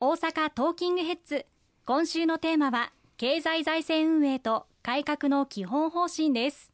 大阪トーキングヘッズ。今週のテーマは経済財政運営と改革の基本方針です。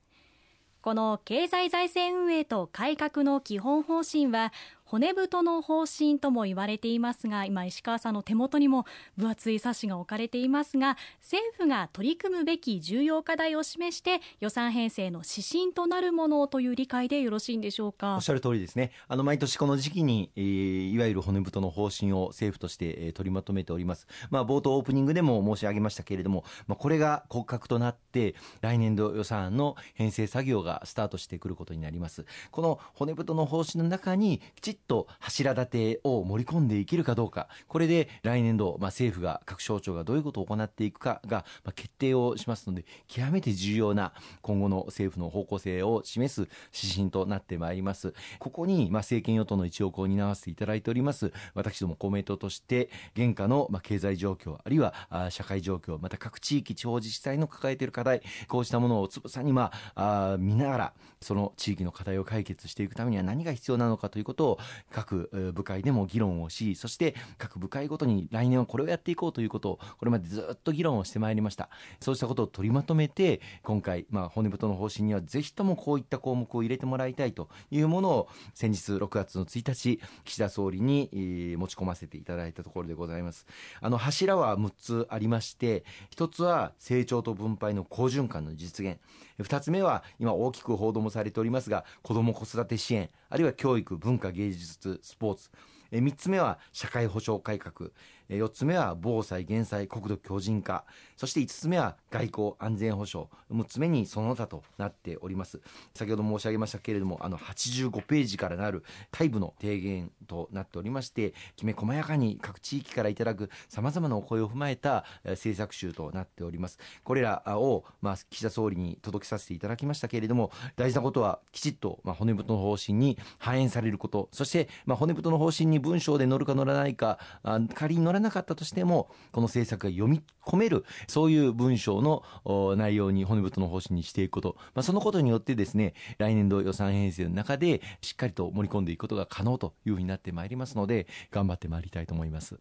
この経済財政運営と改革の基本方針は骨太の方針とも言われていますが今石川さんの手元にも分厚い冊子が置かれていますが政府が取り組むべき重要課題を示して予算編成の指針となるものという理解でよろしいんでしょうか？おっしゃる通りですね。あの毎年この時期に、えー、いわゆる骨太の方針を政府として、えー、取りまとめております。まあ冒頭オープニングでも申し上げましたけれども、まあ、これが骨格となって来年度予算案の編成作業がスタートしてくることになります。この骨太の方針の中にきちっと柱立てを盛り込んでいけるかどうか、これで来年度、まあ、政府が、各省庁がどういうことを行っていくかが、まあ、決定をしますので、極めて重要な今後の政府の方向性を示す指針となってまいります。ここに、まあ、政権与党の一翼を担わせていただいております、私ども公明党として、現下の、まあ、経済状況、あるいはあ社会状況、また各地域、地方自治体の抱えている課題、こうしたものをつぶさに、まあ、あ見ながら、その地域の課題を解決していくためには何が必要なのかということを各部会でも議論をしそして各部会ごとに来年はこれをやっていこうということをこれまでずっと議論をしてまいりました。そうしたことを取りまとめて今回、まあ、骨太の方針にはぜひともこういった項目を入れてもらいたいというものを先日6月の1日岸田総理に持ち込ませていただいたところでございます。あの柱は6つありまして1つは成長と分配の好循環の実現。2つ目は今大きく報道もされておりますが子ども子育て支援あるいは教育文化芸術術スポーツ。3つ目は社会保障改革。4つ目は防災減災国土強靭化。そして5つ目は外交安全保障。6つ目にその他となっております。先ほど申し上げましたけれどもあの85ページからなる大部の提言となっておりましてきめ細やかに各地域からいただくさまざまなお声を踏まえた政策集となっております。これらを、まあ、岸田総理に届けさせていただきましたけれども大事なことはきちっと、まあ、骨太の方針に反映されること。そして、まあ、骨太の方針に文章で載るか載らないか仮に載らなかったとしてもこの政策が読み込めるそういう文章の内容に骨太の方針にしていくこと、まあ、そのことによってですね来年度予算編成の中でしっかりと盛り込んでいくことが可能というふうになってまいりますので頑張ってまいりたいと思います。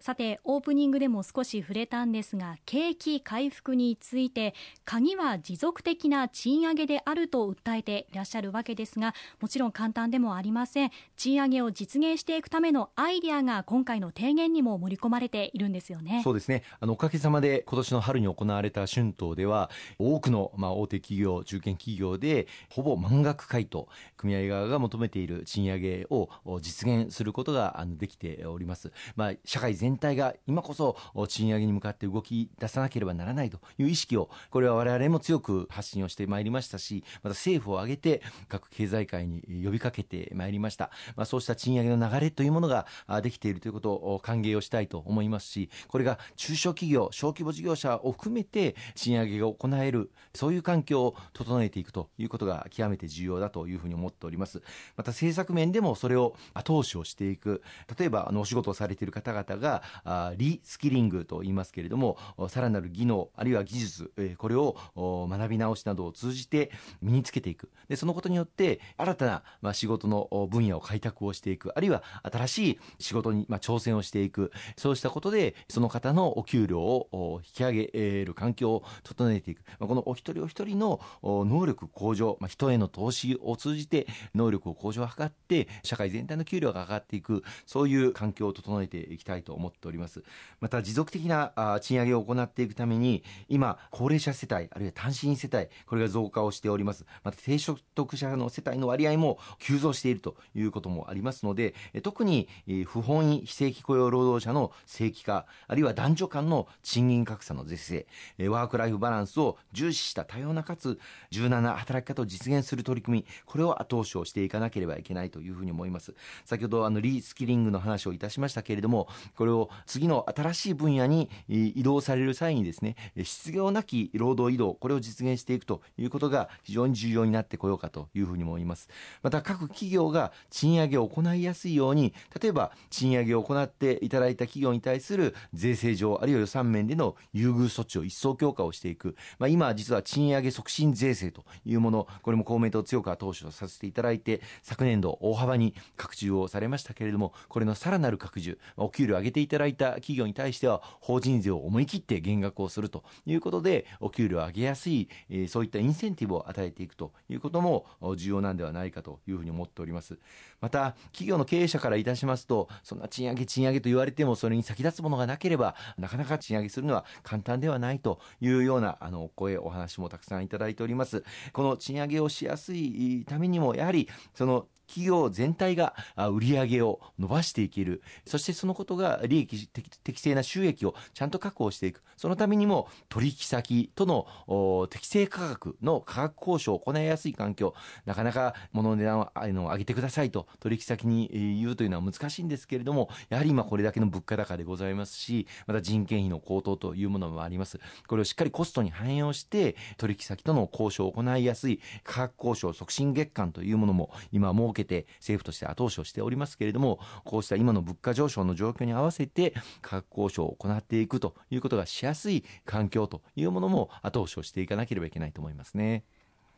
さてオープニングでも少し触れたんですが景気回復について鍵は持続的な賃上げであると訴えていらっしゃるわけですがもちろん簡単でもありません。賃上げを実現していくためのアイデアが今回の提言にも盛り込まれているんですよね。そうですね。あのおかげさまで今年の春に行われた春闘では多くの、まあ、大手企業中堅企業でほぼ満額回答組合側が求めている賃上げを実現することができております、まあ、社会全全体が今こそ賃上げに向かって動き出さなければならないという意識をこれは我々も強く発信をしてまいりましたしまた政府を挙げて各経済界に呼びかけてまいりました、まあ、そうした賃上げの流れというものができているということを歓迎をしたいと思いますしこれが中小企業小規模事業者を含めて賃上げが行えるそういう環境を整えていくということが極めて重要だというふうに思っております。また政策面でもそれを後押しをしていく。例えばあのお仕事をされている方々があリスキリングと言いますけれどもさらなる技能あるいは技術、これを学び直しなどを通じて身につけていく。でそのことによって新たな、ま、仕事の分野を開拓をしていく。あるいは新しい仕事に、ま、挑戦をしていく。そうしたことでその方のお給料を引き上げる環境を整えていく、ま、このお一人お一人の能力向上、ま、人への投資を通じて能力を向上を図って社会全体の給料が上がっていく。そういう環境を整えていきたいと思ってております。また持続的な賃上げを行っていくために今高齢者世帯あるいは単身世帯これが増加をしております。また低所得者の世帯の割合も急増しているということもありますので特に不本意非正規雇用労働者の正規化あるいは男女間の賃金格差の是正ワークライフバランスを重視した多様なかつ柔軟な働き方を実現する取り組みこれを後押しをしていかなければいけないというふうに思います。先ほどあのリスキリングの話をいたしましたけれどもこれを次の新しい分野に移動される際にですね失業なき労働移動これを実現していくということが非常に重要になってこようかというふうに思います。また各企業が賃上げを行いやすいように例えば賃上げを行っていただいた企業に対する税制上あるいは予算面での優遇措置を一層強化をしていく、まあ、今実は賃上げ促進税制というものこれも公明党強く後押しをさせていただいて昨年度大幅に拡充をされましたけれどもこれのさらなる拡充お給料を上げてていただいた企業に対しては法人税を思い切って減額をするということでお給料を上げやすい、え、そういったインセンティブを与えていくということも重要なんではないかというふうに思っております。また企業の経営者からいたしますとそんな賃上げ賃上げと言われてもそれに先立つものがなければなかなか賃上げするのは簡単ではないというようなあのお声お話もたくさんいただいております。この賃上げをしやすいためにもやはりその企業全体が売り上げを伸ばしていける。そしてそのことが利益適正な収益をちゃんと確保していく。そのためにも取引先との適正価格の価格交渉を行いやすい環境なかなか物の値段をあの上げてくださいと取引先に言うというのは難しいんですけれどもやはり今これだけの物価高でございますしまた人件費の高騰というものもあります。これをしっかりコストに反映をして取引先との交渉を行いやすい価格交渉促進月間というものも今設けて政府として後押しをしておりますけれどもこうした今の物価上昇の状況に合わせて価格交渉を行っていくということがしやすい環境というものも後押しをしていかなければいけないと思いますね。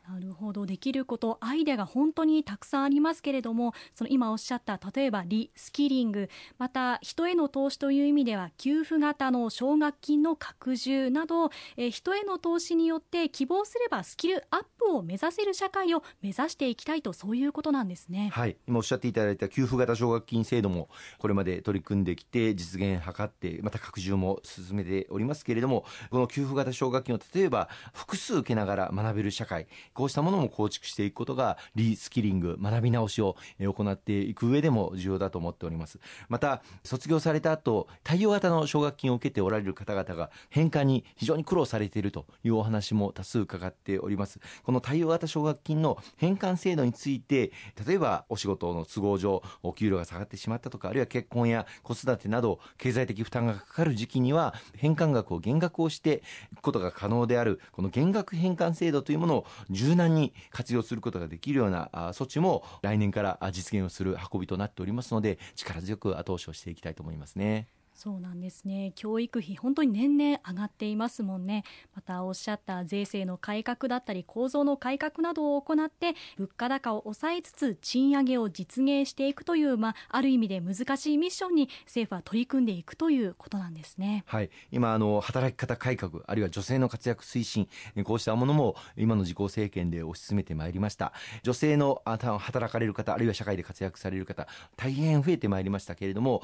なるほど。できることアイデアが本当にたくさんありますけれどもその今おっしゃった例えばリスキリングまた人への投資という意味では給付型の奨学金の拡充などえ人への投資によって希望すればスキルアップを目指せる社会を目指していきたいとそういうことなんですね。はい。今おっしゃっていただいた給付型奨学金制度もこれまで取り組んできて実現を図ってまた拡充も進めておりますけれどもこの給付型奨学金を例えば複数受けながら学べる社会こうしたものも構築していくことがリスキリング学び直しを行っていく上でも重要だと思っております。また卒業された後対応型の奨学金を受けておられる方々が返還に非常に苦労されているというお話も多数伺っております。この対応型奨学金の返還制度について例えばお仕事の都合上お給料が下がってしまったとかあるいは結婚や子育てなど経済的負担がかかる時期には返還額を減額をしていくことが可能であるこの減額返還制度というものを柔軟に活用することができるような措置も来年から実現をする運びとなっておりますので力強く後押しをしていきたいと思いますね。そうなんですね。教育費本当に年々上がっていますもんね。またおっしゃった税制の改革だったり構造の改革などを行って物価高を抑えつつ賃上げを実現していくという、まあ、ある意味で難しいミッションに政府は取り組んでいくということなんですね。はい。今あの働き方改革あるいは女性の活躍推進こうしたものも今の自公政権で推し進めてまいりました。女性の働かれる方あるいは社会で活躍される方大変増えてまいりましたけれども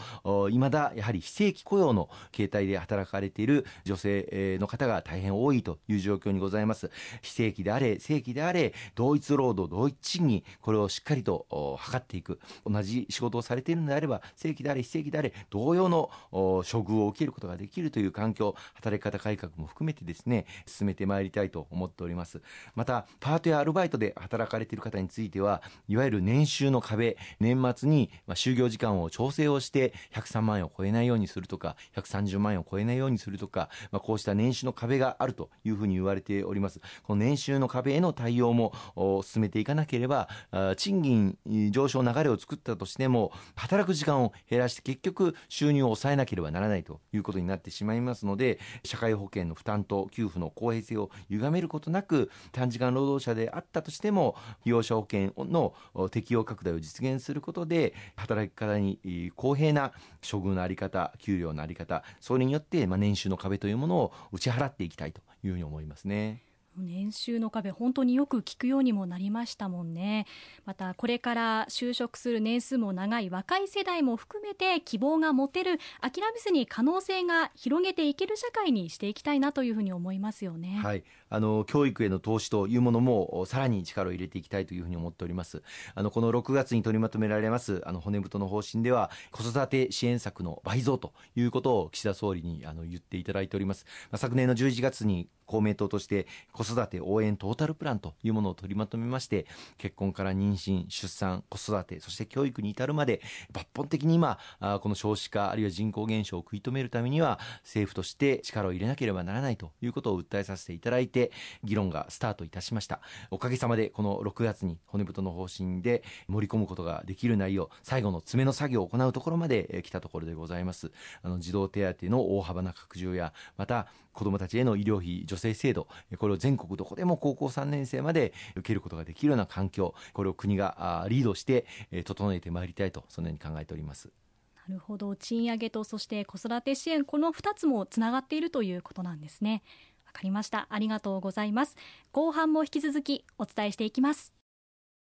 いまだやはり非正正規雇用の形態で働かれている女性の方が大変多いという状況にございます。非正規であれ正規であれ同一労働同一賃金これをしっかりと図っていく。同じ仕事をされているのであれば正規であれ非正規であれ同様の処遇を受けることができるという環境働き方改革も含めてですね進めてまいりたいと思っております。またパートやアルバイトで働かれている方についてはいわゆる年収の壁年末に就業時間を調整をして103万円を超えないようにする。するとか130万円を超えないようにするとか、まあ、こうした年収の壁があるというふうに言われております。この年収の壁への対応も進めていかなければ賃金上昇流れを作ったとしても働く時間を減らして結局収入を抑えなければならないということになってしまいますので社会保険の負担と給付の公平性を歪めることなく短時間労働者であったとしても被用者保険の適用拡大を実現することで働き方に公平な処遇の在り方給料の在り方それによって、まあ、年収の壁というものを打ち払っていきたいというふうに思いますね。年収の壁本当によく聞くようにもなりましたもんね。またこれから就職する年数も長い若い世代も含めて希望が持てる諦めずに可能性が広げていける社会にしていきたいなというふうに思いますよね。はいあの教育への投資というものもさらに力を入れていきたいというふうに思っております。あのこの6月に取りまとめられますあの骨太の方針では子育て支援策の倍増ということを岸田総理にあの言っていただいております、まあ、昨年の11月に公明党として子育て応援トータルプランというものを取りまとめまして結婚から妊娠出産子育てそして教育に至るまで抜本的に今この少子化あるいは人口減少を食い止めるためには政府として力を入れなければならないということを訴えさせていただいて議論がスタートいたしました。おかげさまでこの6月に骨太の方針で盛り込むことができる内容最後の詰めの作業を行うところまで来たところでございます。あの児童手当の大幅な拡充やまた子どもたちへの医療費助成制度これを全国どこでも高校3年生まで受けることができるような環境これを国がリードして整えてまいりたいとそのように考えております。なるほど。賃上げとそして子育て支援この2つもつながっているということなんですね。かりました。ありがとうございます。後半も引き続きお伝えしていきます。